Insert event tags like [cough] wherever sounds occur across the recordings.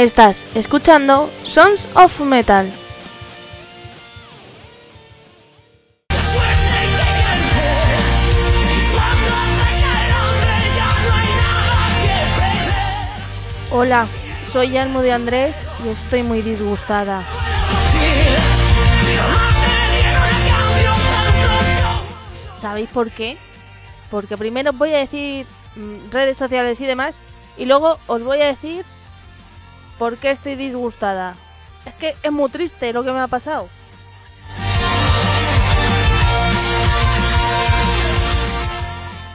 Estás escuchando Sons of Metal. Hola, soy Almo de Andrés y estoy muy disgustada. ¿Sabéis por qué? Porque primero voy a decir mm, redes sociales y demás y luego os voy a decir por qué estoy disgustada. Es que es muy triste lo que me ha pasado.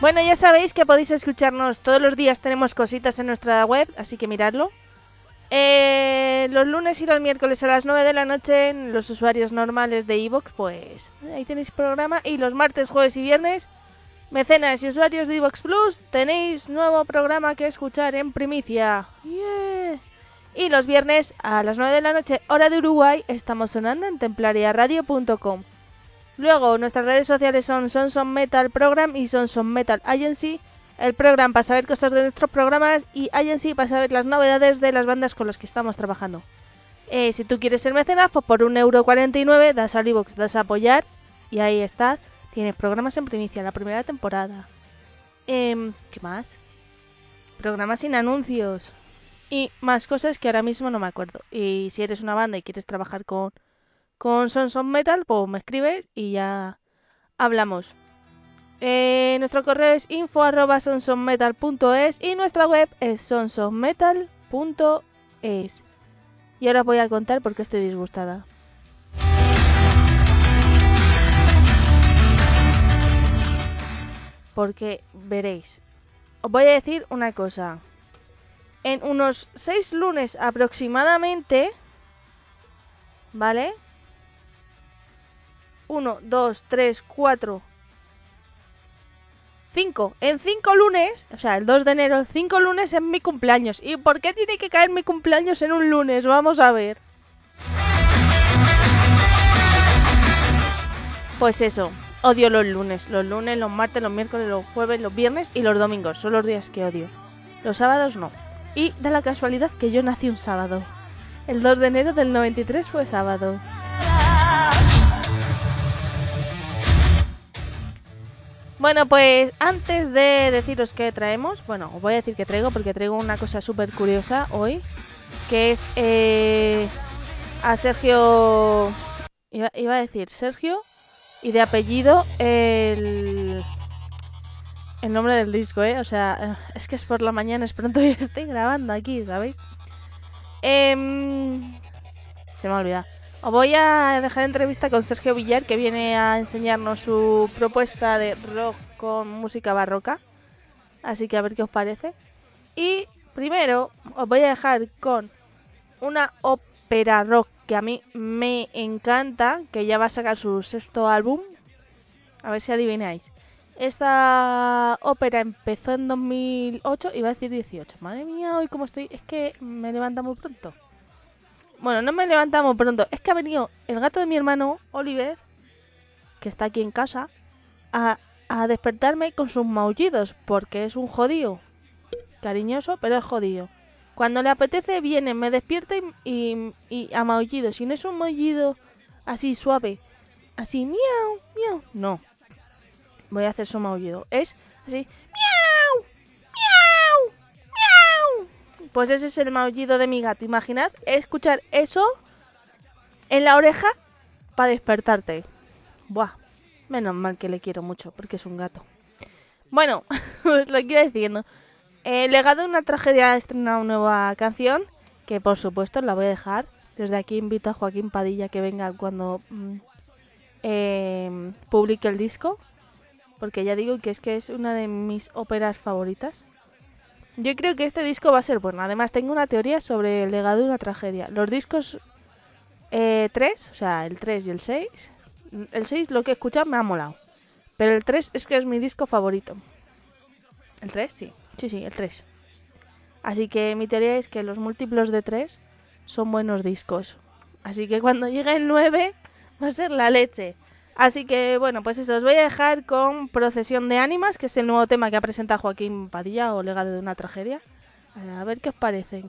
Bueno, ya sabéis que podéis escucharnos todos los días, tenemos cositas en nuestra web, así que miradlo. Eh, los lunes y los miércoles a las 9 de la noche, en los usuarios normales de iVoox, pues ahí tenéis programa. Y los martes, jueves y viernes, mecenas y usuarios de iVoox Plus, tenéis nuevo programa que escuchar en primicia. Y los viernes a las 9 de la noche, hora de Uruguay, estamos sonando en templariaradio.com. Luego, nuestras redes sociales son Sonson Metal Program y Sonson Metal Agency. El programa para saber cosas de nuestros programas y Agency para saber las novedades de las bandas con las que estamos trabajando. Eh, si tú quieres ser mecenas, pues por 1,49€ das al iVoox, das a apoyar y ahí está. Tienes programas en primicia, la primera temporada. Eh, ¿Qué más? Programas sin anuncios. Y más cosas que ahora mismo no me acuerdo. Y si eres una banda y quieres trabajar con con Sons of Metal, pues me escribes y ya hablamos. Eh, nuestro correo es info y nuestra web es sonsonmetal.es. Y ahora voy a contar por qué estoy disgustada. Porque veréis, os voy a decir una cosa. En unos 6 lunes aproximadamente, ¿vale? 1, 2, 3, 4, 5. En 5 lunes, o sea, el 2 de enero, 5 lunes es mi cumpleaños. ¿Y por qué tiene que caer mi cumpleaños en un lunes? Vamos a ver. Pues eso, odio los lunes. Los lunes, los martes, los miércoles, los jueves, los viernes y los domingos. Son los días que odio. Los sábados no. Y da la casualidad que yo nací un sábado. El 2 de enero del 93 fue sábado. Bueno, pues antes de deciros qué traemos, bueno, os voy a decir que traigo porque traigo una cosa súper curiosa hoy, que es eh, a Sergio, iba, iba, a decir Sergio, y de apellido el, el nombre del disco, ¿eh? O sea, es que es por la mañana, es pronto y [laughs] estoy grabando aquí, ¿sabéis? Eh, se me ha olvidado. Os voy a dejar entrevista con Sergio Villar, que viene a enseñarnos su propuesta de rock con música barroca. Así que a ver qué os parece. Y primero os voy a dejar con una ópera rock que a mí me encanta, que ya va a sacar su sexto álbum. A ver si adivináis. Esta ópera empezó en 2008 y va a decir 18. Madre mía, hoy como estoy, es que me levanta muy pronto. Bueno, no me levantamos pronto. Es que ha venido el gato de mi hermano, Oliver, que está aquí en casa, a, a despertarme con sus maullidos, porque es un jodido. Cariñoso, pero es jodido. Cuando le apetece, viene, me despierta y, y, y a maullido. Si no es un maullido así suave, así miau, miau, no. Voy a hacer su maullido. Es así, miau, miau, miau. Pues ese es el maullido de mi gato. Imaginad escuchar eso en la oreja para despertarte. Buah, menos mal que le quiero mucho porque es un gato. Bueno, [laughs] pues lo iba diciendo. Legado de una tragedia ha estrenado una nueva canción que por supuesto la voy a dejar. Desde aquí invito a Joaquín Padilla que venga cuando mm, eh, publique el disco. Porque ya digo que es que es una de mis óperas favoritas. Yo creo que este disco va a ser bueno. Además tengo una teoría sobre el legado de una tragedia. Los discos eh, 3, o sea, el 3 y el 6. El 6 lo que he escuchado me ha molado. Pero el 3 es que es mi disco favorito. ¿El 3? Sí. Sí, sí, el 3. Así que mi teoría es que los múltiplos de 3 son buenos discos. Así que cuando llegue el 9 va a ser la leche. Así que bueno, pues eso, os voy a dejar con Procesión de Ánimas, que es el nuevo tema que ha presentado Joaquín Padilla o Legado de una tragedia. A ver qué os parece.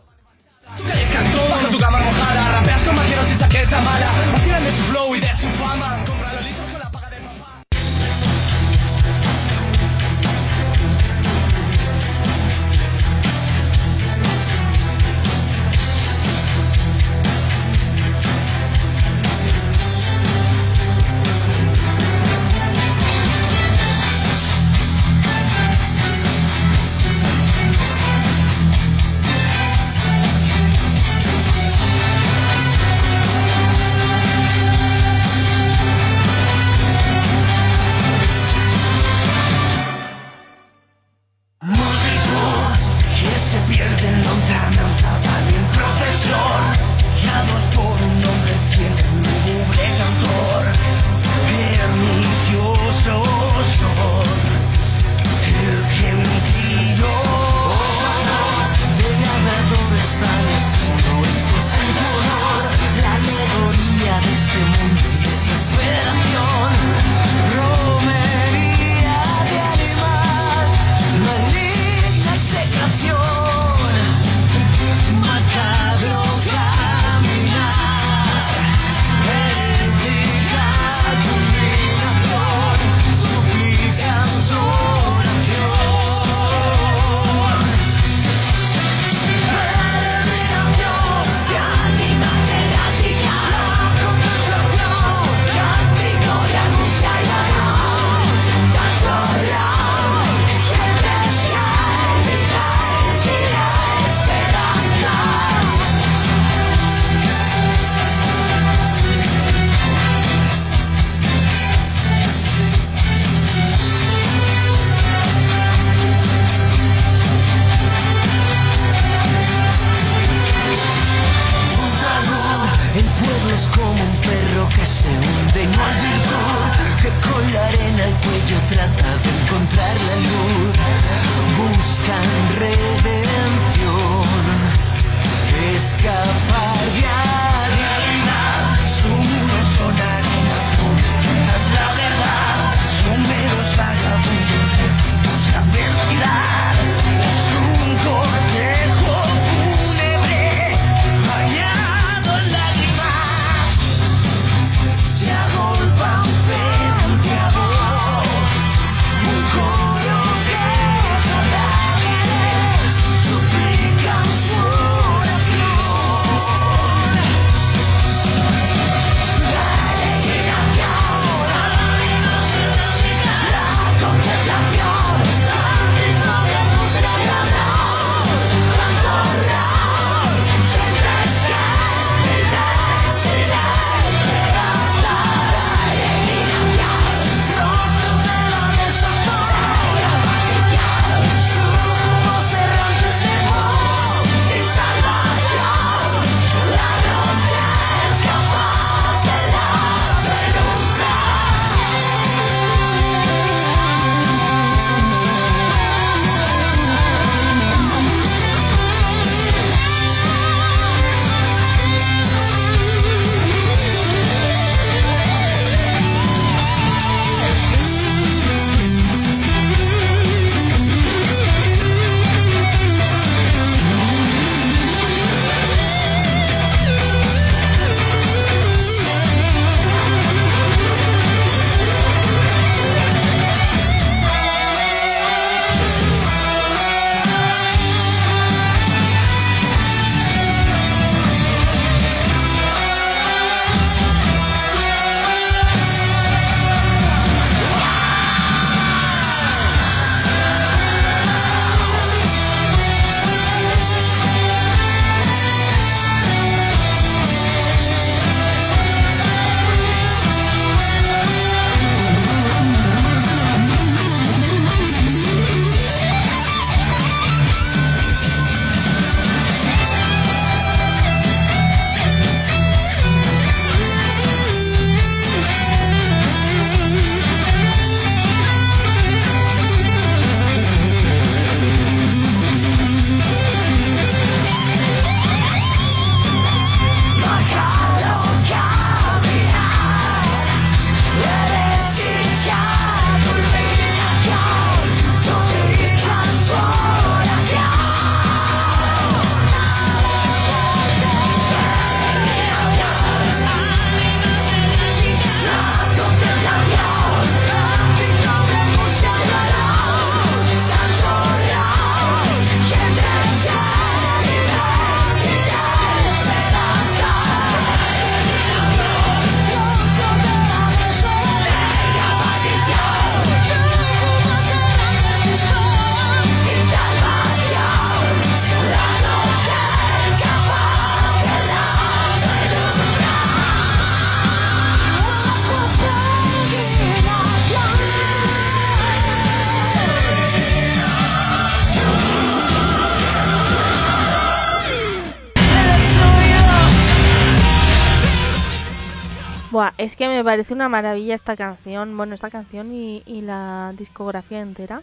Es que me parece una maravilla esta canción. Bueno, esta canción y, la discografía entera.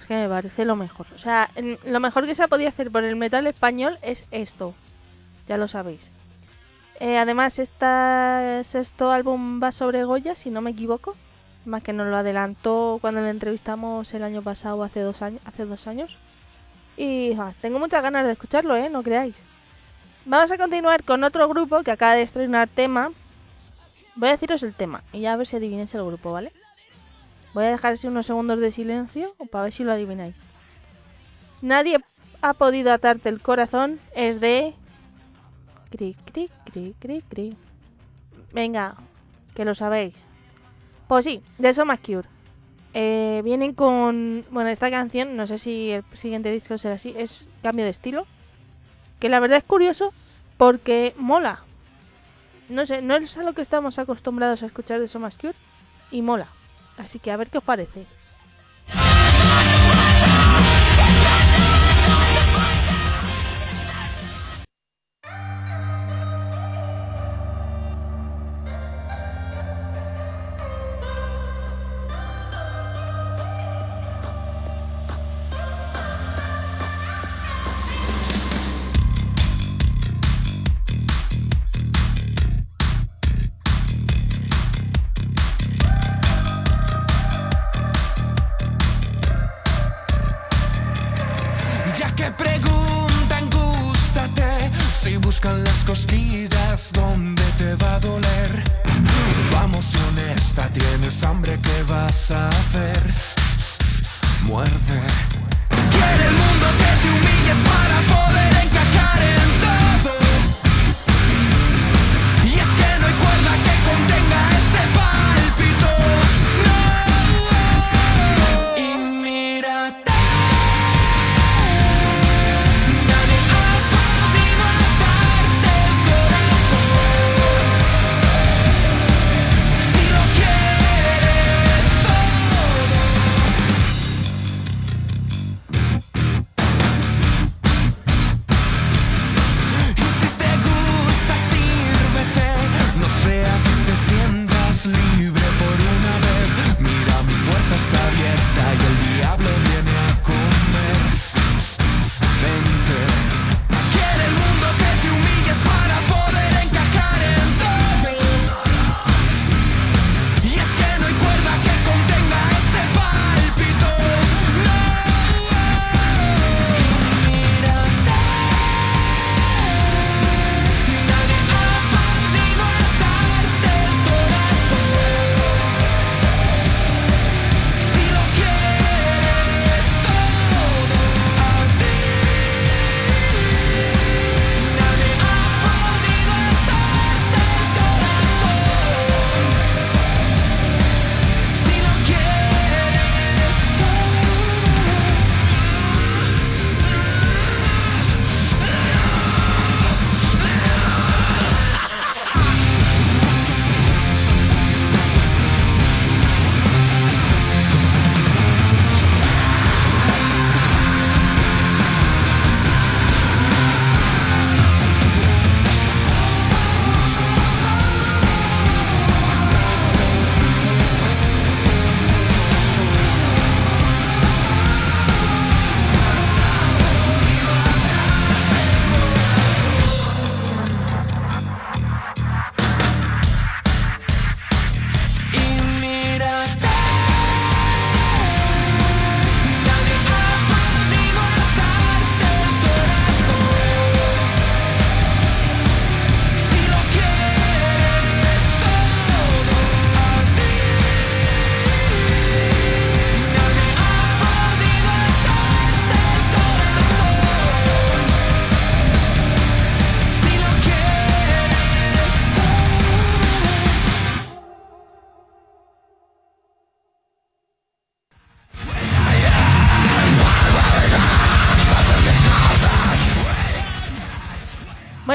Es que me parece lo mejor. O sea, lo mejor que se ha podido hacer por el metal español es esto. Ya lo sabéis. Eh, además, este sexto álbum va sobre Goya, si no me equivoco. Más que nos lo adelantó cuando le entrevistamos el año pasado, hace dos años. Y tengo muchas ganas de escucharlo, ¿eh? No creáis. Vamos a continuar con otro grupo que acaba de estrenar tema. Voy a deciros el tema y ya a ver si adivináis el grupo, ¿vale? Voy a dejar así unos segundos de silencio para ver si lo adivináis. Nadie ha podido atarte el corazón es de... Cri, cri, cri, cri, cri. Venga, que lo sabéis. Pues sí, de Soma Cure. Eh, vienen con... Bueno, esta canción, no sé si el siguiente disco será así, es cambio de estilo. Que la verdad es curioso porque mola. No sé, no es a lo que estamos acostumbrados a escuchar de Somas Cure y mola. Así que a ver qué os parece.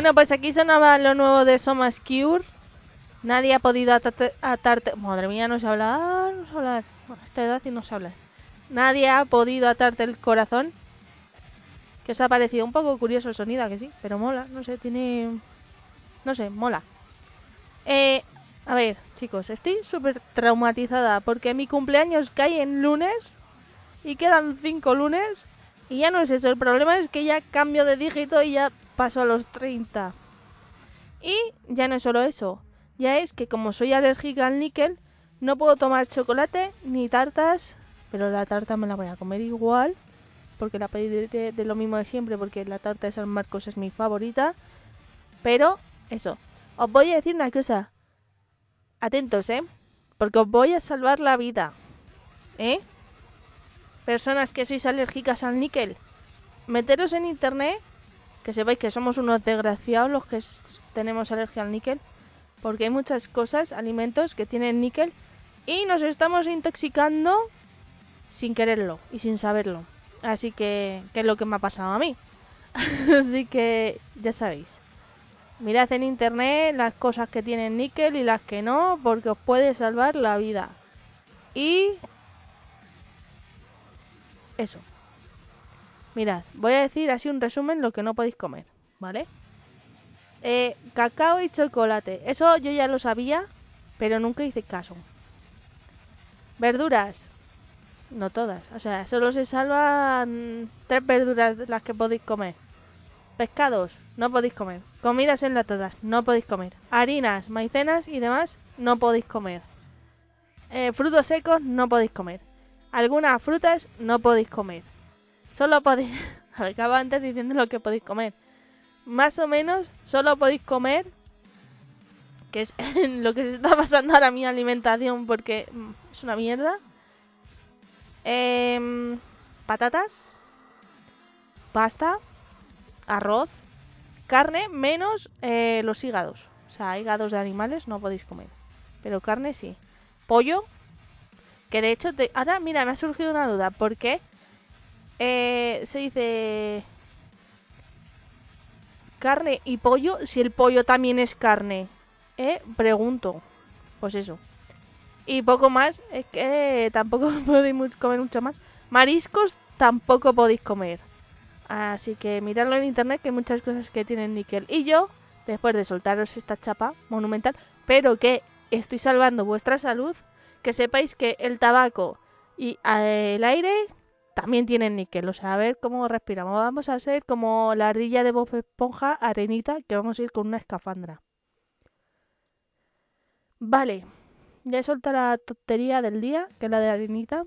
Bueno, pues aquí sonaba lo nuevo de Somas Cure. Nadie ha podido atate- atarte. Madre mía, no sé hablar, no sé hablar. A esta edad y no sé hablar. Nadie ha podido atarte el corazón. Que os ha parecido un poco curioso el sonido, ¿a que sí, pero mola, no sé, tiene. No sé, mola. Eh, A ver, chicos, estoy súper traumatizada porque mi cumpleaños cae en lunes y quedan cinco lunes y ya no es eso. El problema es que ya cambio de dígito y ya paso a los 30. Y ya no es solo eso. Ya es que como soy alérgica al níquel, no puedo tomar chocolate ni tartas. Pero la tarta me la voy a comer igual. Porque la pediré de lo mismo de siempre. Porque la tarta de San Marcos es mi favorita. Pero eso. Os voy a decir una cosa. Atentos, ¿eh? Porque os voy a salvar la vida. ¿Eh? Personas que sois alérgicas al níquel. Meteros en internet. Que sepáis que somos unos desgraciados los que tenemos alergia al níquel. Porque hay muchas cosas, alimentos que tienen níquel. Y nos estamos intoxicando sin quererlo y sin saberlo. Así que, que es lo que me ha pasado a mí. [laughs] Así que, ya sabéis. Mirad en internet las cosas que tienen níquel y las que no, porque os puede salvar la vida. Y... Eso. Mirad, voy a decir así un resumen lo que no podéis comer, ¿vale? Eh, cacao y chocolate. Eso yo ya lo sabía, pero nunca hice caso. Verduras. No todas. O sea, solo se salvan tres verduras las que podéis comer. Pescados, no podéis comer. Comidas enlatadas, no podéis comer. Harinas, maicenas y demás, no podéis comer. Eh, frutos secos, no podéis comer. Algunas frutas, no podéis comer. Solo podéis... [laughs] Acabo antes diciendo lo que podéis comer. Más o menos, solo podéis comer... Que es [laughs] lo que se está pasando ahora mi alimentación porque mm, es una mierda. Em, patatas. Pasta arroz, carne menos eh, los hígados. O sea, hígados de animales no podéis comer. Pero carne sí. Pollo. Que de hecho, te... ahora mira, me ha surgido una duda. ¿Por qué eh, se dice carne y pollo si el pollo también es carne? ¿Eh? Pregunto. Pues eso. Y poco más. Es que tampoco [laughs] podéis comer mucho más. Mariscos tampoco podéis comer. Así que miradlo en internet que hay muchas cosas que tienen níquel. Y yo, después de soltaros esta chapa monumental, pero que estoy salvando vuestra salud, que sepáis que el tabaco y eh, el aire también tienen níquel. O sea, a ver cómo respiramos. Vamos a ser como la ardilla de Bob Esponja, arenita, que vamos a ir con una escafandra. Vale, ya he soltado la tontería del día, que es la de arenita.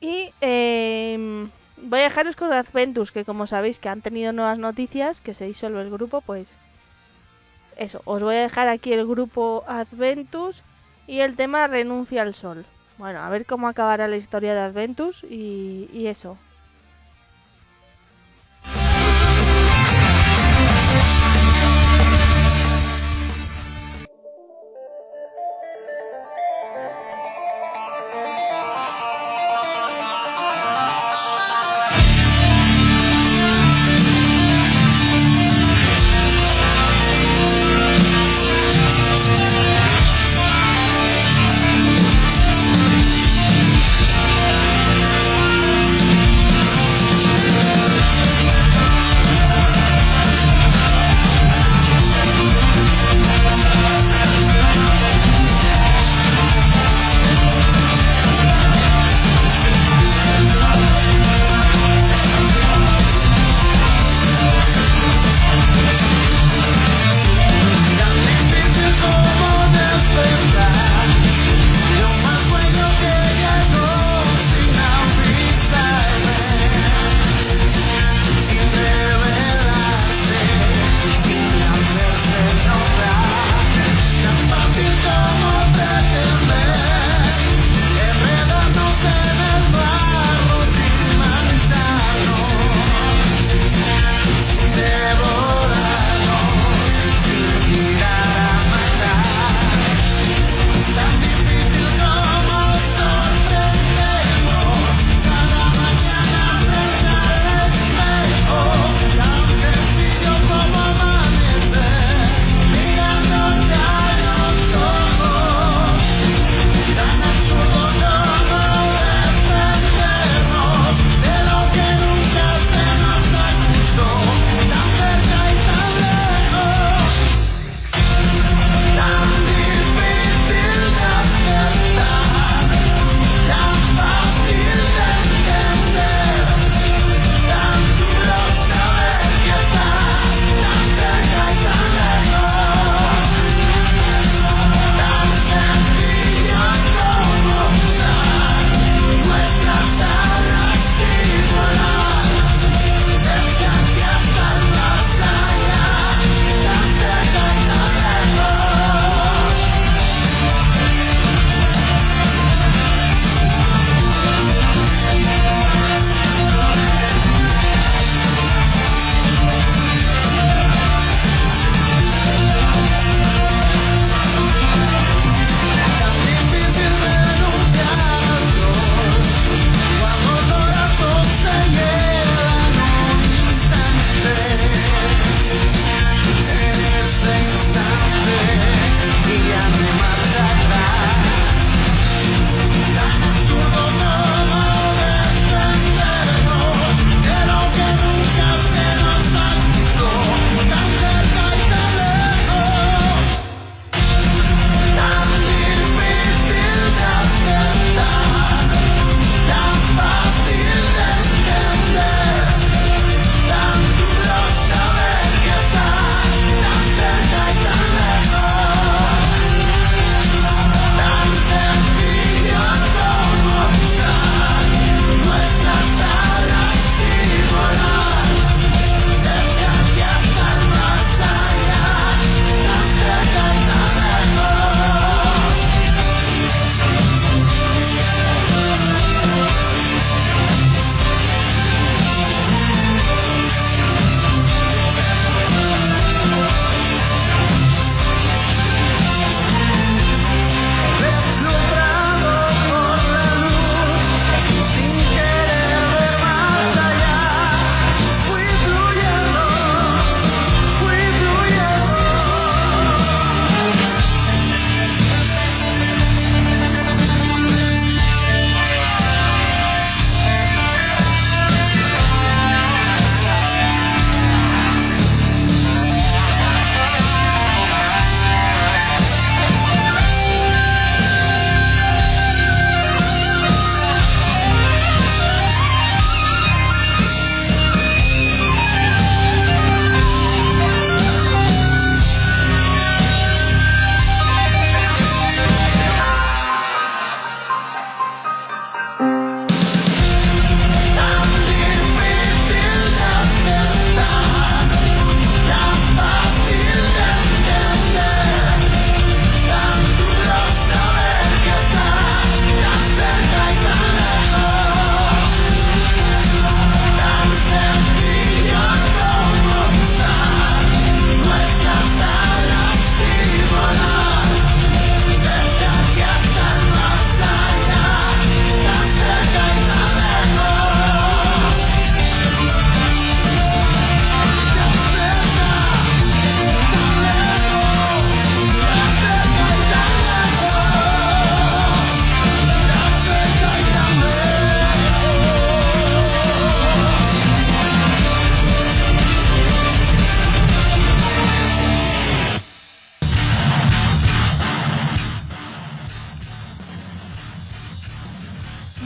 Y eh, voy a dejaros con Adventus, que como sabéis que han tenido nuevas noticias, que se disuelve el grupo, pues eso, os voy a dejar aquí el grupo Adventus y el tema Renuncia al Sol. Bueno, a ver cómo acabará la historia de Adventus y, y eso.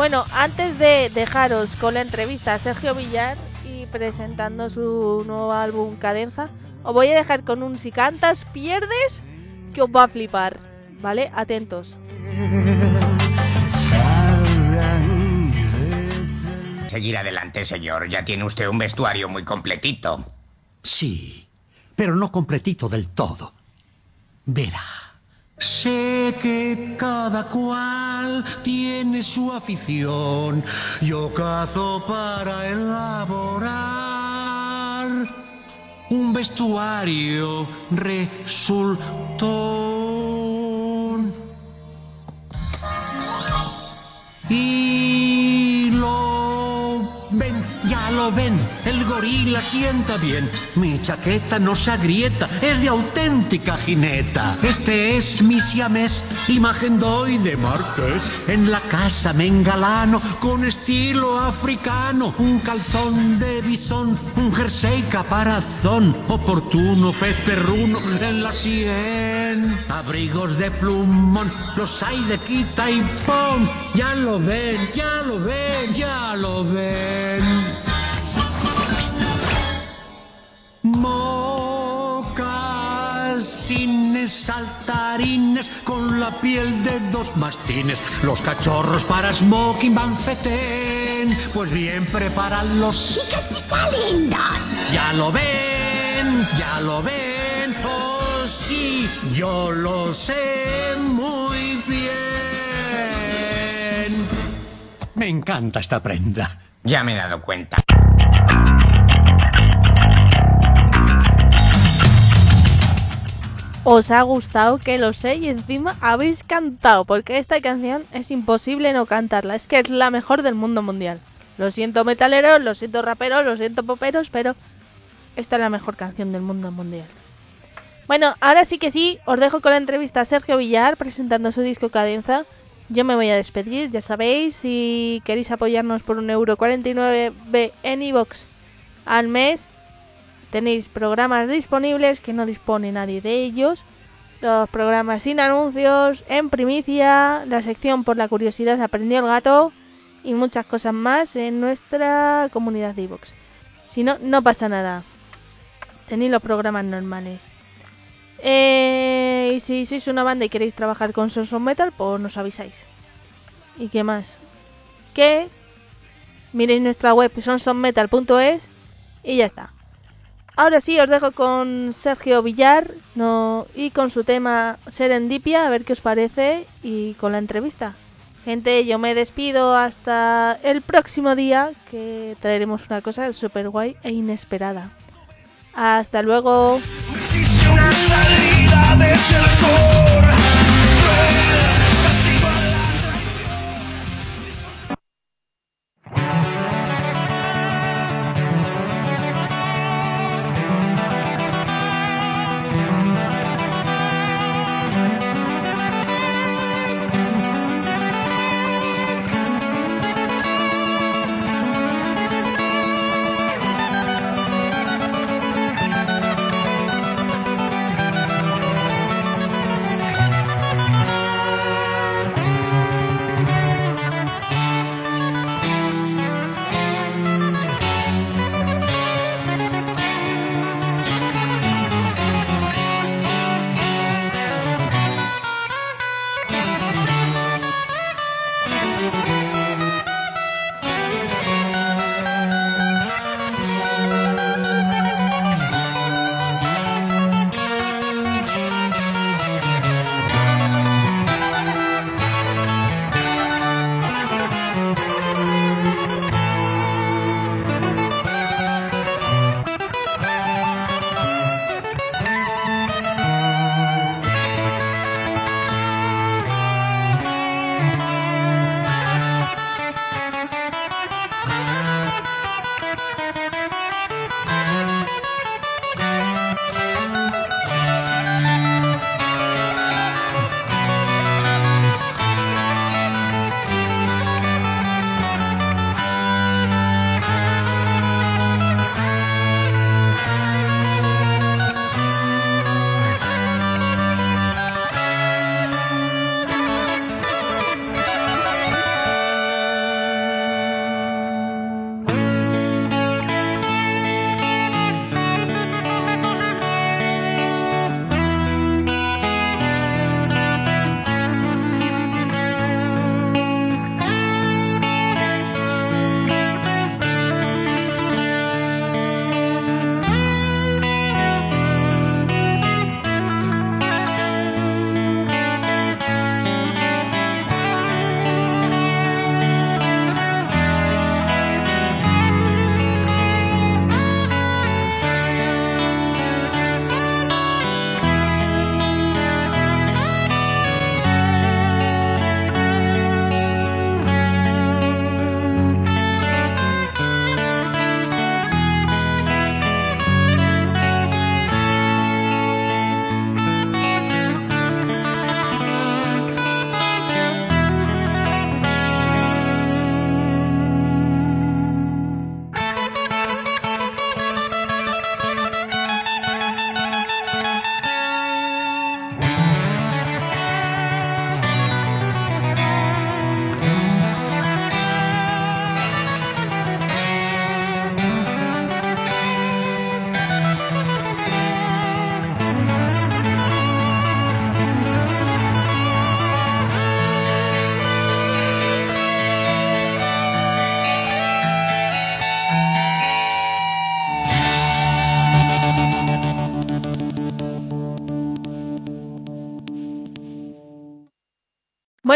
Bueno, antes de dejaros con la entrevista a Sergio Villar y presentando su nuevo álbum Cadenza, os voy a dejar con un si cantas pierdes que os va a flipar, ¿vale? Atentos. Seguir adelante, señor. Ya tiene usted un vestuario muy completito. Sí, pero no completito del todo. Verá. Sé que cada cual tiene su afición. Yo cazo para elaborar un vestuario resultón. Lo ven, el gorila sienta bien. Mi chaqueta no se agrieta, es de auténtica jineta. Este es mi siamés, imagen doy de marqués. En la casa me engalano con estilo africano. Un calzón de bisón, un jersey caparazón. Oportuno fez perruno en la sien. Abrigos de plumón, los hay de quita y pon. Ya lo ven, ya lo ven, ya lo ven. Mocasines saltarines con la piel de dos mastines. Los cachorros para smoking van fetén. Pues bien, prepáralos. ¡Y sí salen dos! Ya lo ven, ya lo ven. Oh, sí, yo lo sé muy bien. Me encanta esta prenda. Ya me he dado cuenta. Os ha gustado, que lo sé, y encima habéis cantado, porque esta canción es imposible no cantarla. Es que es la mejor del mundo mundial. Lo siento metaleros, lo siento raperos, lo siento poperos, pero esta es la mejor canción del mundo mundial. Bueno, ahora sí que sí, os dejo con la entrevista a Sergio Villar presentando su disco Cadenza. Yo me voy a despedir, ya sabéis, si queréis apoyarnos por un euro 49 en iVoox al mes, tenéis programas disponibles que no dispone nadie de ellos. Los programas sin anuncios, en primicia, la sección por la curiosidad aprendió el gato y muchas cosas más en nuestra comunidad de iVoox. Si no, no pasa nada. Tenéis los programas normales. Eh, y si sois una banda y queréis trabajar con Sons of Metal, pues nos avisáis. ¿Y qué más? Que miréis nuestra web sonsofmetal.es y ya está. Ahora sí, os dejo con Sergio Villar y con su tema Serendipia, a ver qué os parece, y con la entrevista. Gente, yo me despido hasta el próximo día, que traeremos una cosa super guay e inesperada. Hasta luego.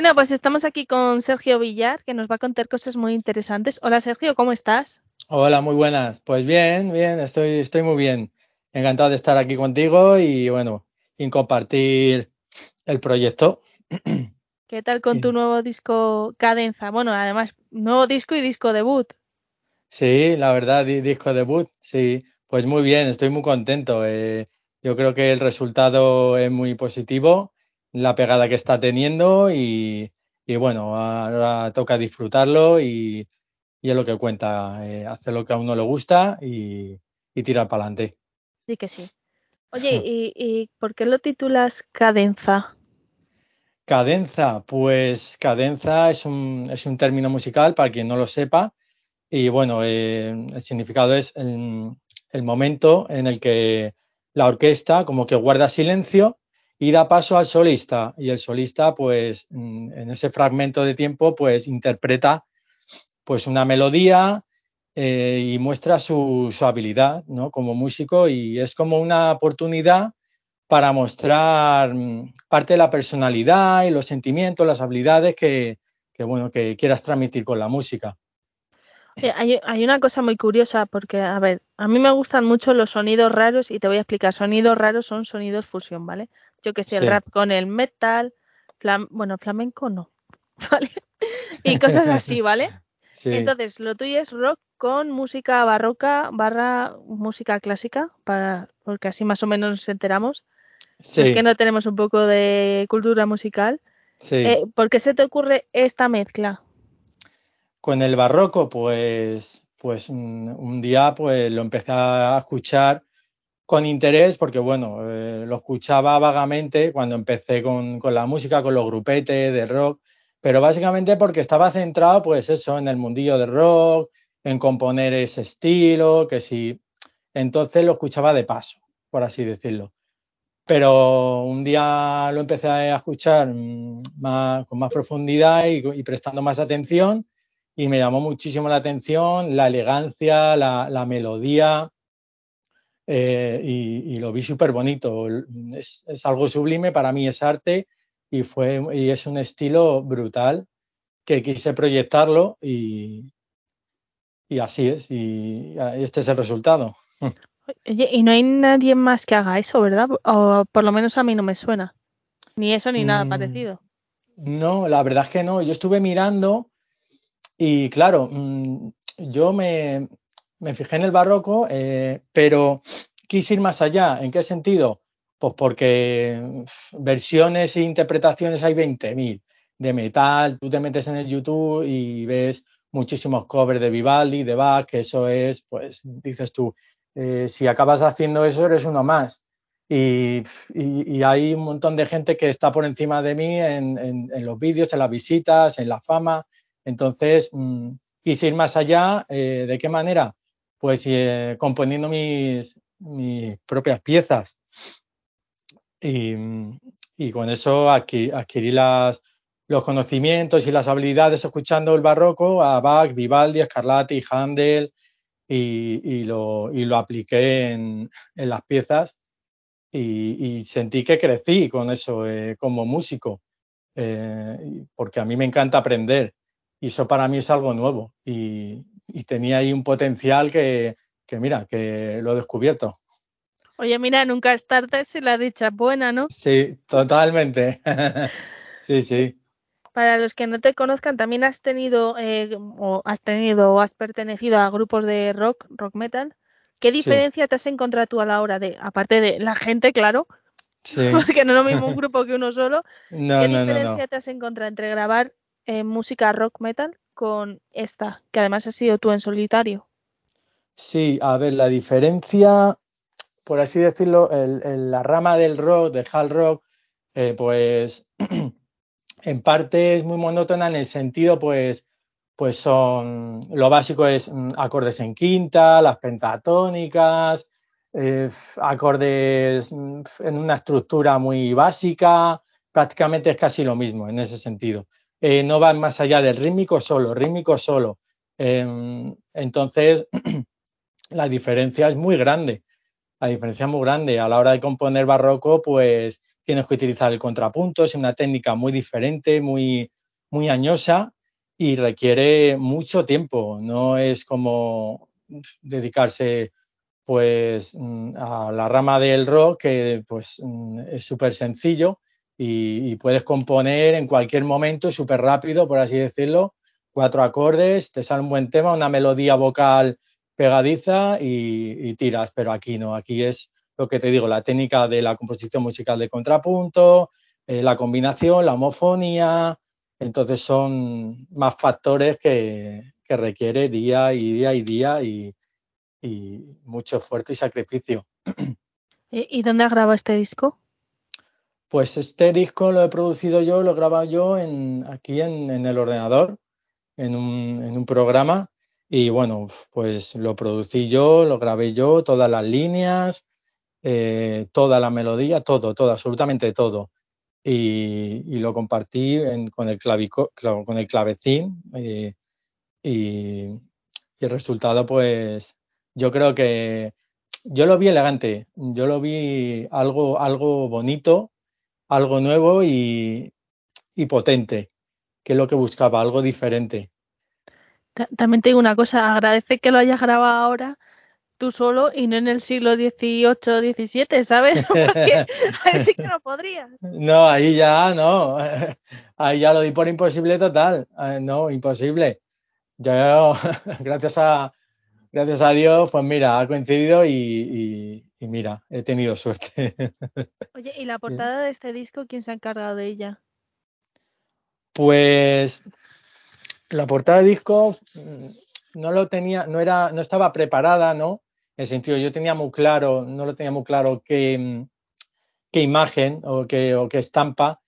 Bueno, pues estamos aquí con Sergio Villar, que nos va a contar cosas muy interesantes. Hola Sergio, ¿cómo estás? Hola, muy buenas. Pues bien, bien, estoy, estoy muy bien. Encantado de estar aquí contigo y bueno, y compartir el proyecto. ¿Qué tal con tu nuevo disco Cadenza? Bueno, además, nuevo disco y disco debut. Sí, la verdad, di- disco debut, sí. Pues muy bien, estoy muy contento. eh, yo creo que el resultado es muy positivo, la pegada que está teniendo y, y bueno, ahora toca disfrutarlo y, y es lo que cuenta, eh, hacer lo que a uno le gusta y, y tirar para adelante. Sí que sí. Oye, ¿y, y por qué lo titulas Cadenza? Cadenza, pues cadenza es un, es un término musical para quien no lo sepa y bueno, eh, el significado es el, el momento en el que la orquesta como que guarda silencio y da paso al solista y el solista pues mm, en ese fragmento de tiempo pues interpreta pues una melodía eh, y muestra su, su habilidad ¿no? como músico y es como una oportunidad para mostrar mm, parte de la personalidad y los sentimientos, las habilidades que, que, bueno, que quieras transmitir con la música. Hay, hay una cosa muy curiosa porque, a ver, a mí me gustan mucho los sonidos raros y te voy a explicar. Sonidos raros son sonidos fusión, ¿vale? Yo que sé, el rap con el metal, flam- bueno, flamenco no, [laughs] ¿vale? Y cosas así, [laughs] ¿vale? Sí, Entonces, lo tuyo es rock con música barroca barra música clásica, para, porque así más o menos nos enteramos. sí, Es que no tenemos un poco de cultura musical. sí. Eh, ¿Por qué se te ocurre esta mezcla? Con el barroco, pues, pues un, un día pues lo empecé a escuchar con interés porque, bueno, eh, lo escuchaba vagamente cuando empecé con, con la música, con los grupetes de rock, pero básicamente porque estaba centrado, pues eso, en el mundillo del rock, en componer ese estilo, que sí. Entonces lo escuchaba de paso, por así decirlo. Pero un día lo empecé a escuchar mm, con más profundidad y, y prestando más atención y me llamó muchísimo la atención la elegancia, la, la melodía eh, y, y lo vi súper bonito. Es, es algo sublime, para mí es arte y, fue, y es un estilo brutal que quise proyectarlo y, y así es, y este es el resultado. Oye, y no hay nadie más que haga eso, ¿verdad? O por lo menos a mí no me suena. Ni eso ni nada Mm, parecido. No, la verdad es que no. Yo estuve mirando y claro, mm, yo me, me fijé en el barroco, eh, pero quise ir más allá. ¿En qué sentido? Pues porque mm, versiones e interpretaciones hay 20.000 de metal. Tú te metes en el YouTube y ves muchísimos covers de Vivaldi, de Bach, que eso es, pues dices tú, eh, si acabas haciendo eso eres uno más. Y, hay un montón de gente que está por encima de mí en los vídeos, en las visitas, en la fama. Entonces, mmm, quise ir más allá. Eh, ¿De qué manera? Pues eh, componiendo mis, mis, propias piezas. Y, y con eso adquirí, adquirí las, los conocimientos y las habilidades escuchando el barroco a Bach, Vivaldi, Scarlatti, Handel y, y, lo, y lo apliqué en, en las piezas y, y, sentí que crecí con eso eh, como músico, eh, porque a mí me encanta aprender y eso para mí es algo nuevo y, y tenía ahí un potencial que, que, mira, que lo he descubierto. Oye, mira, nunca es tarde si la dicha es buena, ¿no? Sí, totalmente. [laughs] sí, sí. Para los que no te conozcan, también has tenido eh, o has tenido o has pertenecido a grupos de rock, rock metal. ¿Qué diferencia sí. te has encontrado tú a la hora de, aparte de la gente, claro, sí. [laughs] porque no es lo mismo un [laughs] grupo que uno solo, no, ¿qué no, diferencia no, te has encontrado entre grabar eh, música rock metal con esta, que además has sido tú en solitario? Sí, a ver, la diferencia, por así decirlo, el, la rama del rock, del hard rock, eh, pues [clears throat] en parte es muy monótona en el sentido, pues, pues son, lo básico es mm, acordes en quinta, las pentatónicas, eh, acordes mm, en una estructura muy básica, prácticamente es casi lo mismo en ese sentido. Eh, no van más allá del rítmico solo, rítmico solo. Eh, entonces, [clears throat] la diferencia es muy grande. La diferencia es muy grande. A la hora de componer barroco, pues tienes que utilizar el contrapunto, es una técnica muy diferente, muy, muy añosa y requiere mucho tiempo, no es como dedicarse pues mm, a la rama del rock que pues mm, es súper sencillo y, puedes componer en cualquier momento súper rápido, por así decirlo, cuatro acordes, te sale un buen tema, una melodía vocal pegadiza y, y tiras, pero aquí no, aquí es lo que te digo, la técnica de la composición musical de contrapunto, eh, la combinación, la homofonía, entonces son más factores que, que requiere día y día y día y, y mucho esfuerzo y sacrificio. ¿Y dónde has grabado este disco? Pues este disco lo he producido yo, lo he grabado yo en, aquí en, el ordenador, en un, programa. Y bueno, pues lo producí yo, lo grabé yo, todas las líneas, eh, toda la melodía, todo, todo, absolutamente todo. Y, lo compartí con, el con el clavecín. Eh, y, y el resultado, pues yo creo que yo lo vi elegante, yo lo vi algo, algo bonito, algo nuevo y, y potente, que es lo que buscaba, algo diferente. También te digo una cosa, agradece que lo hayas grabado ahora tú solo y no en el siglo XVIII, XVII, ¿sabes? [laughs] Porque ahí sí que no podrías. [laughs] No, ahí ya no, [laughs] ahí ya lo di por imposible total, no, imposible. Yo, gracias a, gracias a Dios, pues mira, ha coincidido y, y, y, mira, he tenido suerte. [laughs] Oye, ¿y la portada de este disco, quién se ha encargado de ella? Pues la portada de disco no lo tenía, no era, no estaba preparada, ¿no? En el sentido, yo tenía muy claro, no lo tenía muy claro qué, qué imagen o qué, o qué estampa.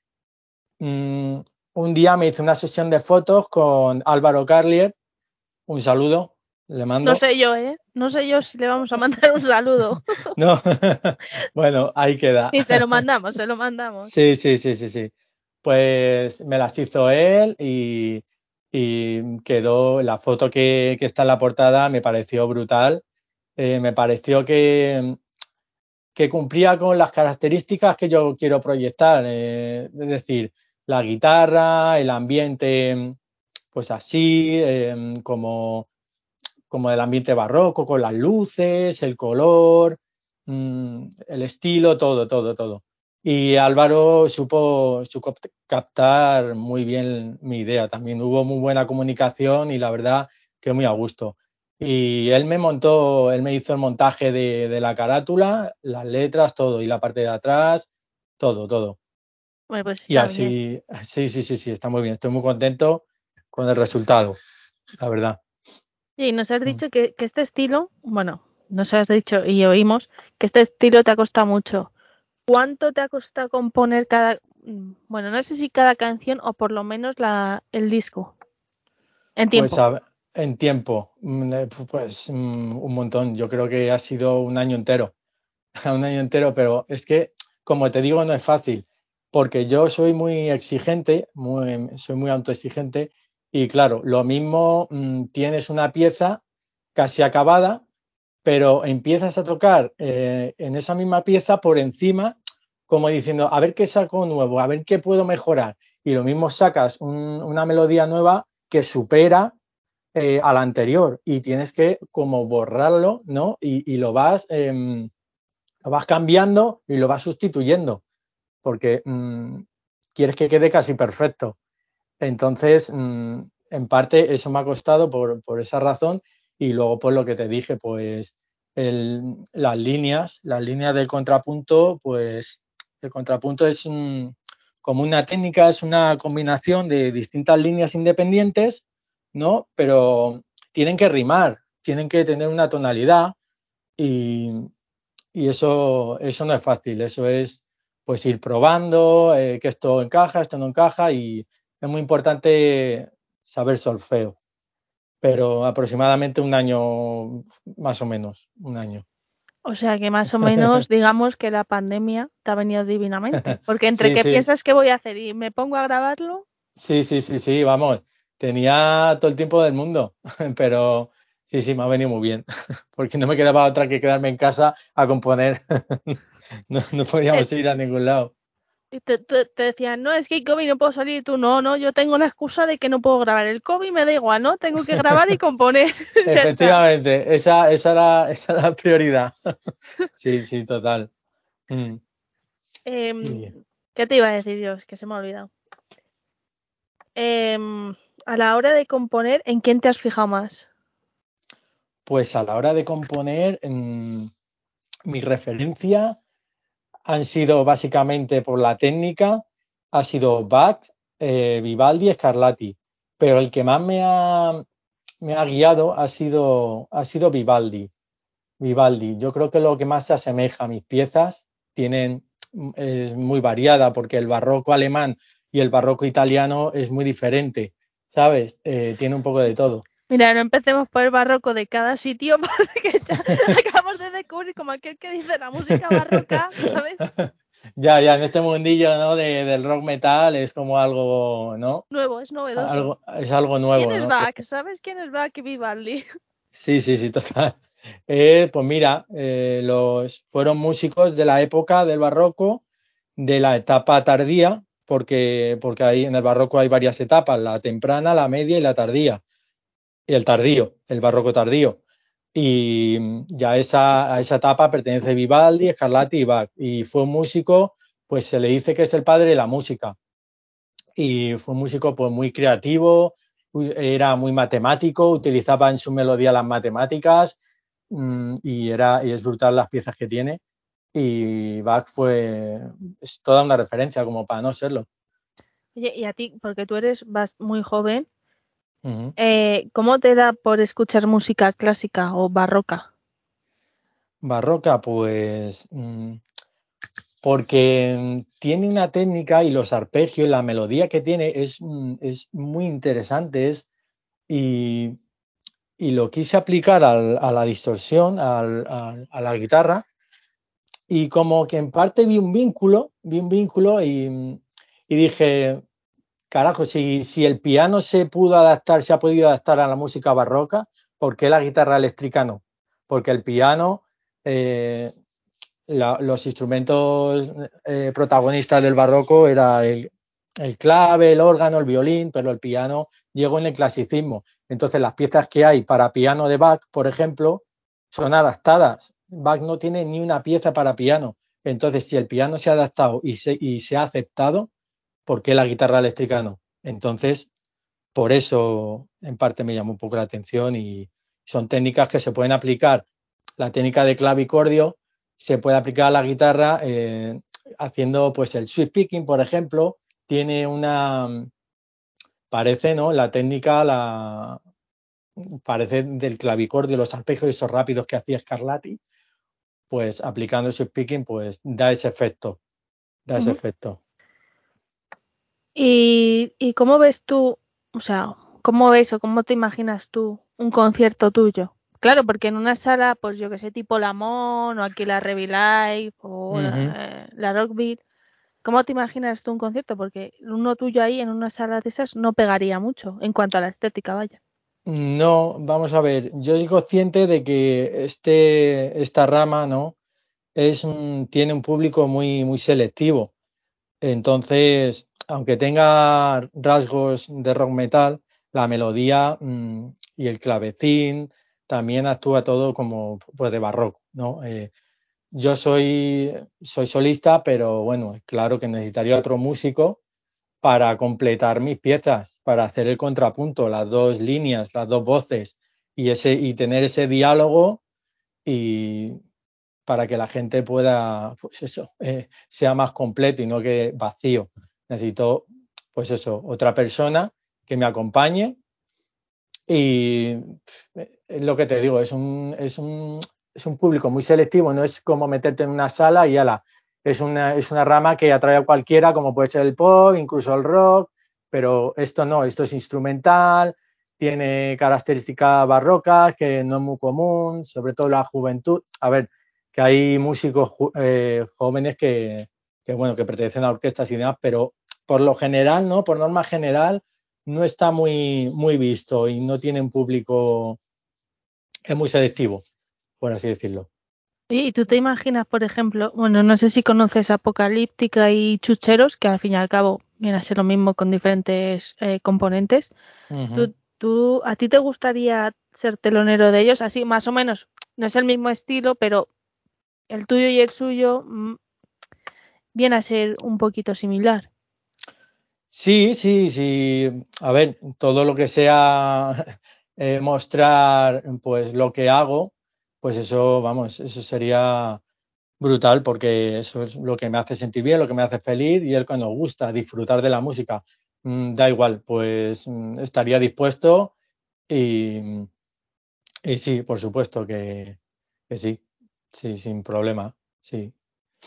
Mm, un día me hice una sesión de fotos con Álvaro Carlier, un saludo, le mando. No sé yo, ¿eh? No sé yo si le vamos a mandar un saludo. [laughs] no, [laughs] bueno, ahí queda. Y se lo mandamos, se lo mandamos. Sí, sí, sí, sí, sí. Pues me las hizo él y, y quedó la foto que, que, está en la portada, me pareció brutal. Eh, me pareció que, que cumplía con las características que yo quiero proyectar. Eh, es decir, la guitarra, el ambiente, pues así, eh, como como del ambiente barroco, con las luces, el color, mmm, el estilo, todo, todo, todo. Y Álvaro supo, supo, captar muy bien mi idea. También hubo muy buena comunicación y la verdad que muy a gusto. Y él me montó, él me hizo el montaje de, de la carátula, las letras, todo, y la parte de atrás, todo, todo. Bueno, pues y así, bien. sí, sí, sí, sí, está muy bien. Estoy muy contento con el resultado, la verdad. Y nos has dicho que, que, este estilo, bueno, nos has dicho y oímos que este estilo te ha costado mucho. ¿Cuánto te ha costado componer cada, bueno, no sé si cada canción o por lo menos la, el disco? En tiempo. Pues a, en tiempo, pues un montón. Yo creo que ha sido un año entero, [laughs] un año entero, pero es que, como te digo, no es fácil, porque yo soy muy exigente, muy, soy muy autoexigente y claro, lo mismo mmm, tienes una pieza casi acabada, pero empiezas a tocar eh, en esa misma pieza por encima, como diciendo, a ver qué saco nuevo, a ver qué puedo mejorar. Y lo mismo sacas un, una melodía nueva que supera eh, a la anterior y tienes que como borrarlo, ¿no? Y, lo vas lo vas cambiando y lo vas sustituyendo, porque mmm, quieres que quede casi perfecto. Entonces, mmm, en parte eso me ha costado por, por, esa razón y luego pues lo que te dije, pues el, las líneas, las líneas del contrapunto, pues el contrapunto es un, como una técnica, es una combinación de distintas líneas independientes, ¿no? Pero tienen que rimar, tienen que tener una tonalidad y, y eso, eso no es fácil, eso es pues ir probando eh, que esto encaja, esto no encaja y es muy importante saber solfeo, pero aproximadamente un año, más o menos, un año. O sea que más o menos [laughs] digamos que la pandemia te ha venido divinamente, porque entre [laughs] sí, que sí. piensas que voy a hacer y me pongo a grabarlo. Sí, sí, sí, sí, vamos, tenía todo el tiempo del mundo, [laughs] pero sí, sí, me ha venido muy bien, porque no me quedaba otra que quedarme en casa a componer, no, no podíamos ir a ningún lado. Y te, te- te decían, no, es que hay COVID, no puedo salir. Y tú, no, no, yo tengo la excusa de que no puedo grabar. El COVID me da igual, ¿no? Tengo que grabar y [laughs] componer. [laughs] Efectivamente, esa, esa, era, esa era la prioridad. [laughs] Sí, sí, total. Mm. Em. ¿Qué te iba a decir? Es que se me ha olvidado. Em, a la hora de componer, ¿en quién te has fijado más? Pues a la hora de componer, mi referencia han sido básicamente por la técnica, ha sido Bach, eh, Vivaldi Scarlatti, pero el que más me ha, me ha guiado ha sido, ha sido Vivaldi. Vivaldi, yo creo que lo que más se asemeja a mis piezas tienen, es muy variada porque el barroco alemán y el barroco italiano es muy diferente, ¿sabes? Eh, tiene un poco de todo. Mira, no empecemos por el barroco de cada sitio [laughs] porque ya acabamos de descubrir como aquel que dice la música barroca, ¿sabes? [laughs] Ya, ya, en este mundillo, ¿no? De, del rock metal es como algo, ¿no? Nuevo, es novedoso. Algo, es algo nuevo, ¿Quién es ¿no? ¿Sabes quién es Bach y Vivaldi? Sí, sí, sí, total. Eh, pues mira, eh, los fueron músicos de la época del barroco, de la etapa tardía, porque, porque ahí en el barroco hay varias etapas, la temprana, la media y la tardía. El tardío, el barroco tardío. Y mm, ya esa, a esa etapa pertenece Vivaldi, Scarlatti y Bach. Y fue un músico, pues se le dice que es el padre de la música. Y fue un músico pues muy creativo, era muy matemático, utilizaba en su melodía las matemáticas mm, y, era, y es brutal las piezas que tiene. Y Bach fue es toda una referencia como para no serlo. Oye, y a ti, porque tú eres muy joven, Eh, ¿cómo te da por escuchar música clásica o barroca? Barroca, pues mm, porque mm, tiene una técnica y los arpegios, la melodía que tiene es, mm, es muy interesante es, y, y lo quise aplicar al- a la distorsión, al- al- a la guitarra, y como que en parte vi un vínculo, vi un vínculo y, y dije, carajo, si, si el piano se pudo adaptar, se ha podido adaptar a la música barroca, ¿por qué la guitarra eléctrica no? Porque el piano, eh, los instrumentos eh, protagonistas del barroco era el, el clave, el órgano, el violín, pero el piano llegó en el clasicismo. Entonces las piezas que hay para piano de Bach, por ejemplo, son adaptadas. Bach no tiene ni una pieza para piano. Entonces, si el piano se ha adaptado y se, y se ha aceptado, ¿por qué la guitarra eléctrica no? Entonces, por eso en parte me llamó un poco la atención y son técnicas que se pueden aplicar. La técnica de clavicordio se puede aplicar a la guitarra eh, haciendo pues el sweep picking, por ejemplo, tiene una parece, ¿no? La técnica la parece del clavicordio, los arpegios esos rápidos que hacía Scarlatti, pues aplicando el sweep picking pues da ese efecto, da ese efecto. ¿Y, y cómo ves tú, o sea, cómo ves o cómo te imaginas tú un concierto tuyo? Claro, porque en una sala, pues yo que sé, tipo La Mon o aquí la Revilife o la, la Rockbeat, ¿cómo te imaginas tú un concierto? Porque uno tuyo ahí en una sala de esas no pegaría mucho en cuanto a la estética, vaya. No, vamos a ver, yo soy consciente de que este, esta rama, ¿no? Es un- tiene un público muy, muy selectivo. Entonces, aunque tenga rasgos de rock metal, la melodía mm, y el clavecín también actúa todo como pues, de barroco, ¿no? Eh, yo soy, soy solista, pero bueno, claro que necesitaría otro músico para completar mis piezas, para hacer el contrapunto, las dos líneas, las dos voces y, ese, y tener ese diálogo y para que la gente pueda, pues eso, eh, sea más completo y no que vacío. Necesito, pues eso, otra persona que me acompañe y es lo que te digo, es un, es un, es un público muy selectivo, no es como meterte en una sala y ala, es una, es una rama que atrae a cualquiera, como puede ser el pop, incluso el rock, pero esto no, esto es instrumental, tiene características barrocas que no es muy común, sobre todo la juventud. A ver, que hay músicos eh, jóvenes que, que, bueno, que pertenecen a orquestas y demás, pero por lo general, ¿no? Por norma general, no está muy, muy visto y no tiene un público, es muy selectivo, por así decirlo. ¿Y tú te imaginas, por ejemplo, bueno, no sé si conoces Apocalíptica y Chucheros, que al fin y al cabo viene a ser lo mismo con diferentes eh, componentes. Ujú. ¿Tú, tú- a ti te gustaría ser telonero de ellos? Así, más o menos, no es el mismo estilo, pero el tuyo y el suyo mm, viene a ser un poquito similar. Sí, sí, sí. A ver, todo lo que sea [laughs] eh, mostrar pues lo que hago, pues eso, vamos, eso sería brutal porque eso es lo que me hace sentir bien, lo que me hace feliz y es nos gusta, disfrutar de la música. Mm, da igual, pues mm, estaría dispuesto y, y sí, por supuesto que, que sí, sí, sin problema, sí.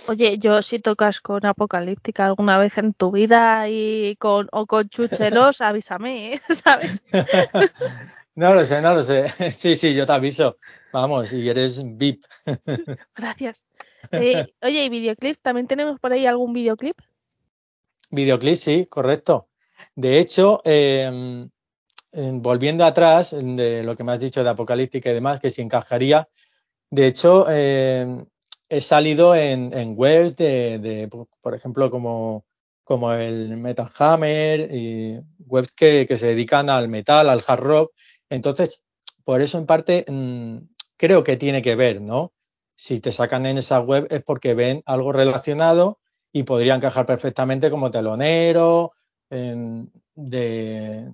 Oye, yo si tocas con Apocalíptica alguna vez en tu vida y con o con Chucheros, [laughs] avísame, ¿eh? [laughs] ¿sabes? [laughs] No lo sé, no lo sé. Sí, sí, yo te aviso. Vamos, y eres VIP. Gracias. Eh, oye, ¿y videoclip? ¿También tenemos por ahí algún videoclip? Videoclip, sí, correcto. De hecho, eh, en- volviendo atrás de lo que me has dicho de Apocalíptica y demás, que si encajaría, de hecho, eh, he salido en, webs de, por ejemplo, como, el Metal Hammer y webs que, se dedican al metal, al hard rock. Entonces, por eso en parte mm, creo que tiene que ver, ¿no? Si te sacan en esa web es porque ven algo relacionado y podría encajar perfectamente como telonero, de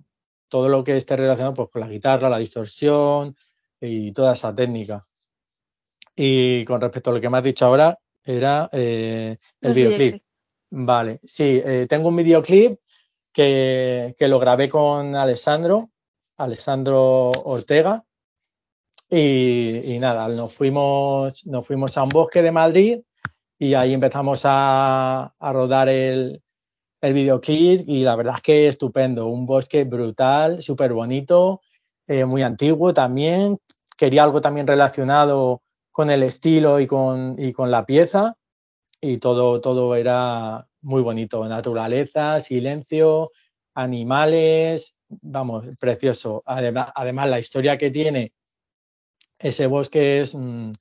todo lo que esté relacionado pues, con la guitarra, la distorsión y toda esa técnica. Y con respecto a lo que me has dicho ahora, era eh, el videoclip. Vale, sí, eh, tengo un videoclip que, que lo grabé con Alessandro, Alessandro Ortega. Y, y nada, nos fuimos, nos fuimos a un bosque de Madrid y ahí empezamos a, a rodar el, el videoclip y la verdad es que estupendo, un bosque brutal, súper bonito, eh, muy antiguo también. Quería algo también relacionado con el estilo y con, y con la pieza y todo, todo era muy bonito, naturaleza, silencio, animales, vamos, precioso. Además, además la historia que tiene ese bosque es, mm,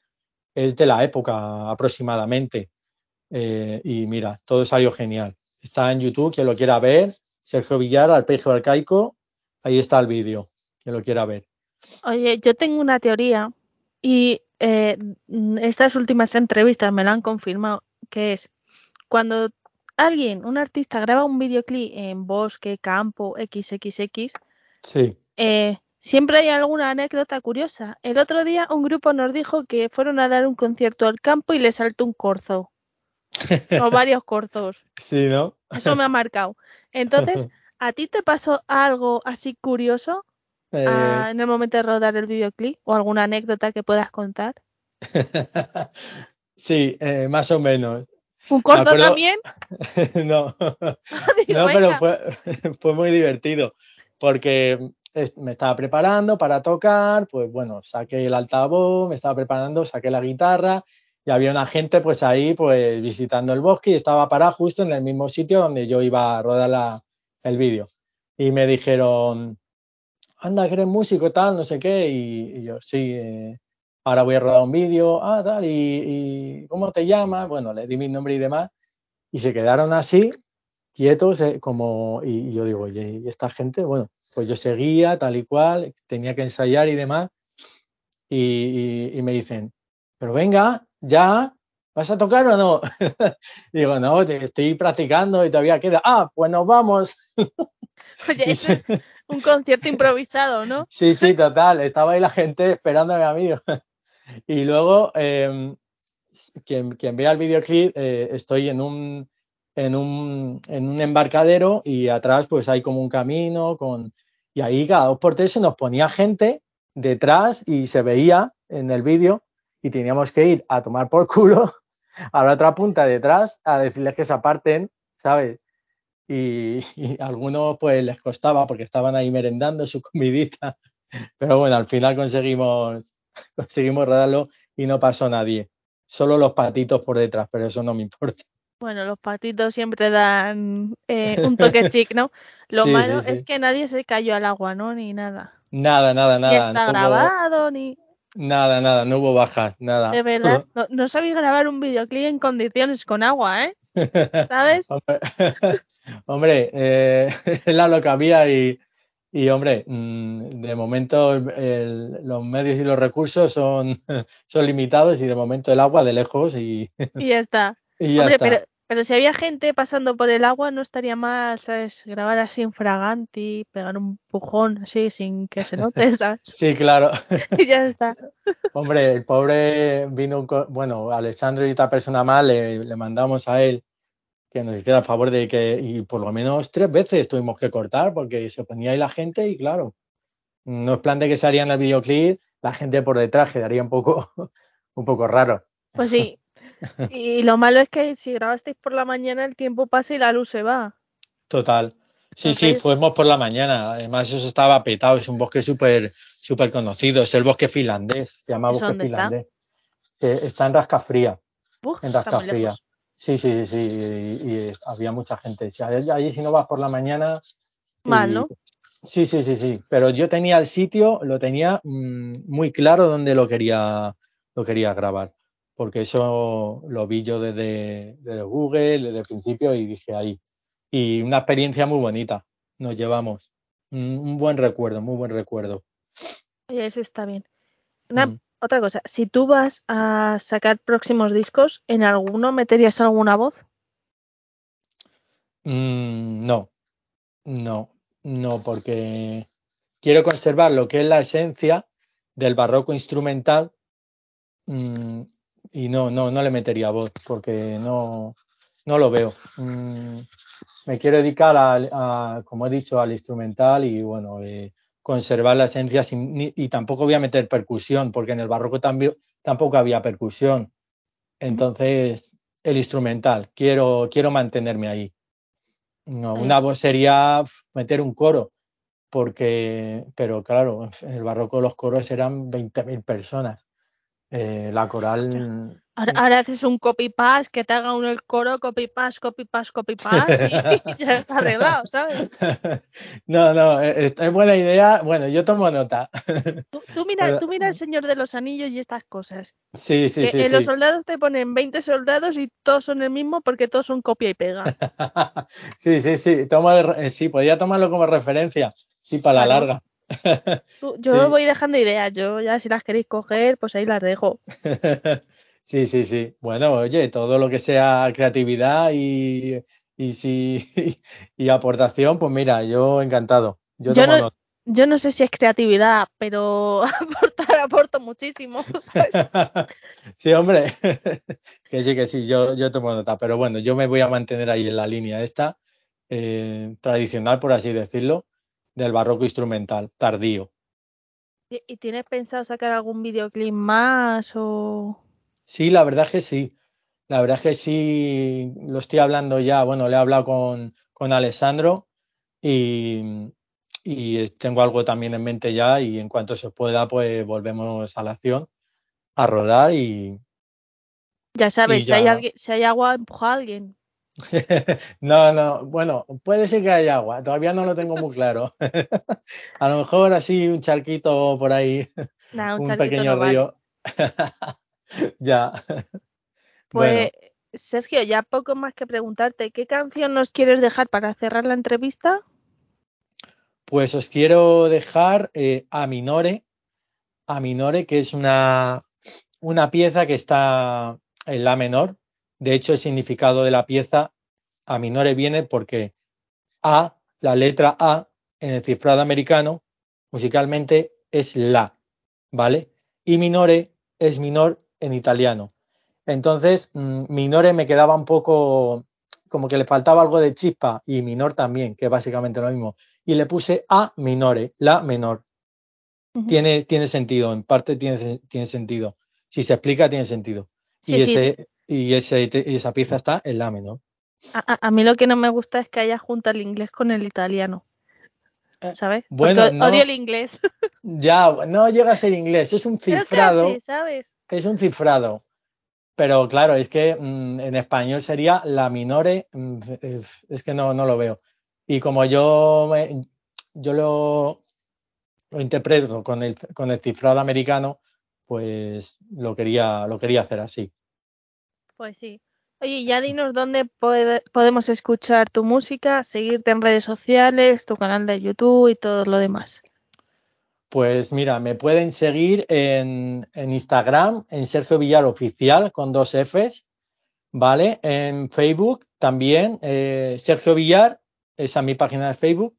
es de la época aproximadamente. Eh, y mira, todo salió genial. Está en YouTube, quien lo quiera ver. Sergio Villar, Arpegio Arcaico. Ahí está el vídeo, quien lo quiera ver. Oye, yo tengo una teoría y eh, estas últimas entrevistas me la han confirmado, que es cuando alguien, un artista, graba un videoclip en bosque, campo, XXX, Sí. eh, siempre hay alguna anécdota curiosa. El otro día un grupo nos dijo que fueron a dar un concierto al campo y le saltó un corzo, o [laughs] varios corzos. Sí, ¿no? Eso me ha marcado. Entonces, [laughs] ¿a ti te pasó algo así curioso Eh, ah, en el momento de rodar el videoclip o alguna anécdota que puedas contar? [laughs] sí, eh, más o menos. ¿Un corto acuerdo- también? [laughs] no, [laughs] Digo, no, pero fue, fue muy divertido porque me estaba preparando para tocar, pues bueno, saqué el altavoz, me estaba preparando, saqué la guitarra y había una gente pues ahí pues visitando el bosque y estaba parada justo en el mismo sitio donde yo iba a rodar la- el vídeo. Y me dijeron, anda, que eres músico, tal, no sé qué, y, y yo, sí, eh, ahora voy a rodar un vídeo, ah, tal, y, y ¿cómo te llamas? Bueno, le di mi nombre y demás, y se quedaron así, quietos, eh, como, y, y yo digo, oye, ¿y esta gente? Bueno, pues yo seguía tal y cual, tenía que ensayar y demás, y, me dicen, pero venga, ya, ¿vas a tocar o no? [laughs] digo, no, te- estoy practicando y todavía queda, ah, pues nos vamos. Oye, [laughs] eso es un concierto improvisado, ¿no? Sí, sí, total. Estaba ahí la gente esperándome a mí. [laughs] Y luego, eh, quien, quien vea el videoclip, eh, estoy en un, en, un, en un embarcadero y atrás pues hay como un camino con... Y ahí cada dos por tres se nos ponía gente detrás y se veía en el vídeo y teníamos que ir a tomar por culo [laughs] a la otra punta detrás a decirles que se aparten, ¿sabes? Y, [laughs] y a algunos pues les costaba porque estaban ahí merendando su comidita. [laughs] Pero bueno, al final conseguimos, [laughs] conseguimos rodarlo y no pasó nadie. Solo los patitos por detrás, pero eso no me importa. Bueno, los patitos siempre dan eh, un toque chic, ¿no? Lo Sí, malo sí. es que nadie se cayó al agua, ¿no? Ni nada. Nada, nada, Ni nada. está Como- grabado, ni... Nada, nada, no hubo bajas, nada. De verdad, no, no sabéis grabar un videoclip en condiciones con agua, ¿eh? ¿Sabes? Hombre, eh, [laughs] era lo que había y, y, hombre, mm, de momento el- los medios y los recursos son, [laughs] son limitados y de momento el agua de lejos y, [laughs] Y ya está. y ya Hombre, está. pero, pero si había gente pasando por el agua, no estaría mal, ¿sabes? Grabar así en fraganti, pegar un pujón así sin que se note, ¿sabes? Sí, claro. Y ya está. Hombre, el pobre vino, un bueno, Alessandro y otra persona más, le, le mandamos a él que nos hiciera el favor de que, y por lo menos tres veces tuvimos que cortar porque se ponía ahí la gente y claro, no es plan de que se haría en el videoclip, la gente por detrás quedaría un poco, [laughs] un poco raro. Pues sí. [laughs] Y lo malo es que si grabasteis por la mañana, el tiempo pasa y la luz se va. Total. Sí, sí, fuimos por la mañana. Además, eso estaba petado. Es un bosque súper súper conocido. Es el bosque finlandés. Se llama ¿Eso bosque está? finlandés. Eh, está en Rascafría. Uf, En Rascafría. Sí, sí, sí, sí. Y, y había mucha gente. Allí, si no vas por la mañana. Mal, y- ¿no? Sí, sí, sí, sí. Pero yo tenía el sitio, lo tenía mm, muy claro donde lo quería, lo quería grabar. Porque eso lo vi yo desde, desde Google, desde el principio, y dije ahí. Y una experiencia muy bonita. Nos llevamos. Un, un buen recuerdo, muy buen recuerdo. Eso está bien. Una- Mm. Otra cosa, si tú vas a sacar próximos discos, ¿en alguno meterías alguna voz? Mm, no, no, no, porque quiero conservar lo que es la esencia del barroco instrumental mm, y no, no, no le metería voz porque no, no lo veo. Mm, me quiero dedicar a, a, como he dicho, al instrumental y bueno, eh, conservar la esencia sin, ni- y tampoco voy a meter percusión porque en el barroco también, tampoco había percusión. Entonces, el instrumental, quiero, quiero mantenerme ahí. No, Ahí. una voz sería meter un coro, porque, pero claro, en el barroco los coros eran 20.000 personas. Eh, la coral, Ahora, ahora haces un copy-paste, que te haga uno el coro, copy-paste, copy-paste, copy-paste, [laughs] y, ya está arreglado, ¿sabes? [laughs] no, no, eh, es, es buena idea. Bueno, yo tomo nota. Tú, tú mira, Pero- tú mira el Señor de los Anillos y estas cosas. Sí, sí, Que sí, en sí. los soldados te ponen 20 soldados y todos son el mismo porque todos son copia y pega. [laughs] Sí, sí, sí. Re- eh, sí, podría tomarlo como referencia. Sí, para la larga. [laughs] Yo Sí. voy dejando ideas, yo ya si las queréis coger, pues ahí las dejo. [laughs] Sí, sí, sí. Bueno, oye, todo lo que sea creatividad y, y, sí, [laughs] y aportación, pues mira, yo encantado. Yo no-. Yo no sé si es creatividad, pero aportar aporto muchísimo. ¿sabes? Sí, hombre, que sí, que sí, yo, yo tomo nota, pero bueno, yo me voy a mantener ahí en la línea esta, eh, tradicional, por así decirlo, del barroco instrumental, tardío. ¿Y tienes pensado sacar algún videoclip más o...? Sí, la verdad es que sí, la verdad es que sí, lo estoy hablando ya, bueno, le he hablado con, con Alessandro y, y tengo algo también en mente ya y en cuanto se pueda, pues volvemos a la acción, a rodar y, Ya sabes, si, ya. hay alguien, si hay agua, empuja a alguien. [laughs] No, no, bueno, puede ser que haya agua, todavía no lo tengo muy claro. [laughs] A lo mejor así un charquito por ahí, Nah, un, pequeño no vale. río. [laughs] Ya. Pues, Bueno, Sergio, ya poco más que preguntarte, ¿qué canción nos quieres dejar para cerrar la entrevista? pues os quiero dejar eh, a Minore, a Minore, que es una, una pieza que está en la menor. De hecho, el significado de la pieza a Minore viene porque A, la letra A en el cifrado americano, musicalmente es la, ¿vale? Y minore es minor en italiano. Entonces, mm, minore me quedaba un poco como que le faltaba algo de chispa y minor también, que es básicamente lo mismo. Y le puse a minore, la menor. Tiene, tiene sentido, en parte tiene, tiene sentido. Si se explica, tiene sentido. Sí, y sí. Y ese, y esa pieza está en la menor. A, mí lo que no me gusta es que haya junto el inglés con el italiano. Eh, ¿Sabes? bueno, Porque no. odio el inglés. [laughs] Ya, no llega a ser inglés, es un cifrado. casi, ¿sabes? Es un cifrado. Pero claro, es que mm, en español sería la minore, mm, es que no, no lo veo. Y como yo, me- yo lo, lo interpreto con el, con el cifrado americano, pues lo quería, lo quería hacer así. Pues sí. Oye, ya dinos dónde podemos escuchar tu música, seguirte en redes sociales, tu canal de YouTube y todo lo demás. Pues mira, me pueden seguir en, en Instagram, en Sergio Villar Oficial, con dos Fs, ¿vale? En Facebook también, eh, Sergio Villar, esa es mi página de Facebook.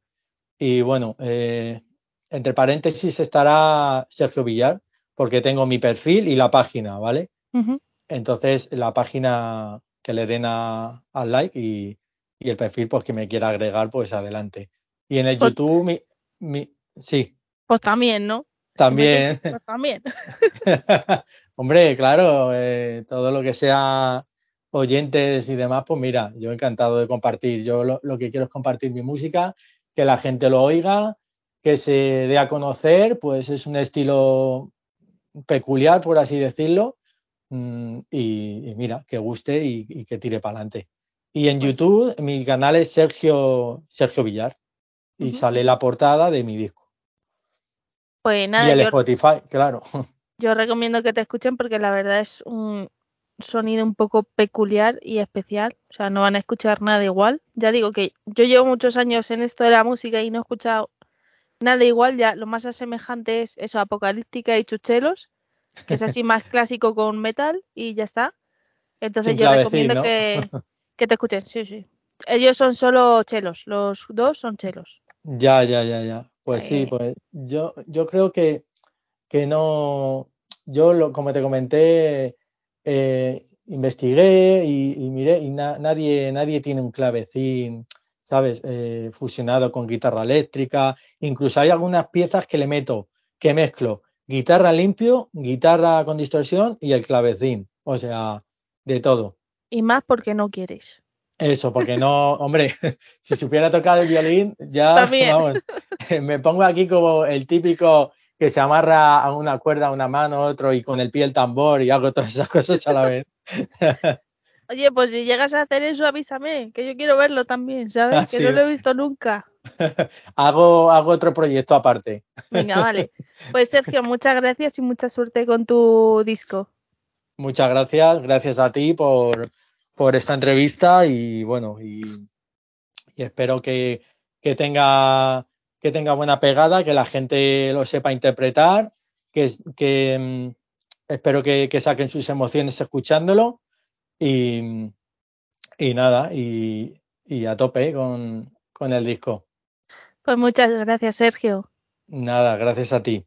Y bueno, eh, entre paréntesis estará Sergio Villar, porque tengo mi perfil y la página, ¿vale? Ujú. Entonces, la página que le den a, al like y, y el perfil, pues que me quiera agregar, pues adelante. Y en el Pues- YouTube, mi, mi, sí, Pues también, ¿no? Si también. dices, pues también. [laughs] Hombre, claro, eh, todo lo que sea oyentes y demás, pues mira, yo encantado de compartir. Yo lo, lo que quiero es compartir mi música, que la gente lo oiga, que se dé a conocer, pues es un estilo peculiar, por así decirlo, mm, y, y mira, que guste y, y que tire para adelante. Y en Pues- YouTube, mi canal es Sergio, Sergio Villar, y sale la portada de mi disco. Pues y nada, el yo, Spotify, claro. [laughs] yo recomiendo que te escuchen porque la verdad es un sonido un poco peculiar y especial. O sea, no van a escuchar nada igual. Ya digo que yo llevo muchos años en esto de la música y no he escuchado nada igual. Ya lo más asemejante es eso, Apocalíptica y Chuchelos, que es así [laughs] más clásico con metal y ya está. Entonces Sin yo clavecín, recomiendo ¿no? que, [laughs] que te escuchen. Sí, sí. Ellos son solo chelos, los dos son chelos. Ya, ya, ya, ya. Pues sí, Eh. pues yo, yo creo que, que no, yo lo, como te comenté, eh, investigué y, y miré y na- nadie, nadie tiene un clavecín, ¿sabes? Eh, fusionado con guitarra eléctrica. Incluso hay algunas piezas que le meto, que mezclo guitarra limpio, guitarra con distorsión y el clavecín. O sea, de todo. Y más porque no quieres. Eso, porque no, hombre, [laughs] si supiera tocar el violín, ya, También. vamos, [laughs] me pongo aquí como el típico que se amarra a una cuerda a una mano, otro y con el pie el tambor y hago todas esas cosas a la vez. [laughs] Oye, pues si llegas a hacer eso, avísame, que yo quiero verlo también, ¿sabes? Ah, que sí. no lo he visto nunca. [laughs] Hago, hago otro proyecto aparte. Venga, vale. [laughs] Pues Sergio, muchas gracias y mucha suerte con tu disco. Muchas gracias, gracias a ti por, por esta entrevista y bueno, y, y espero que, que tenga que tenga buena pegada, que la gente lo sepa interpretar, que, que mm, espero que, que saquen sus emociones escuchándolo y, y nada, y, y a tope con, con el disco. Pues muchas gracias, Sergio. Nada, gracias a ti.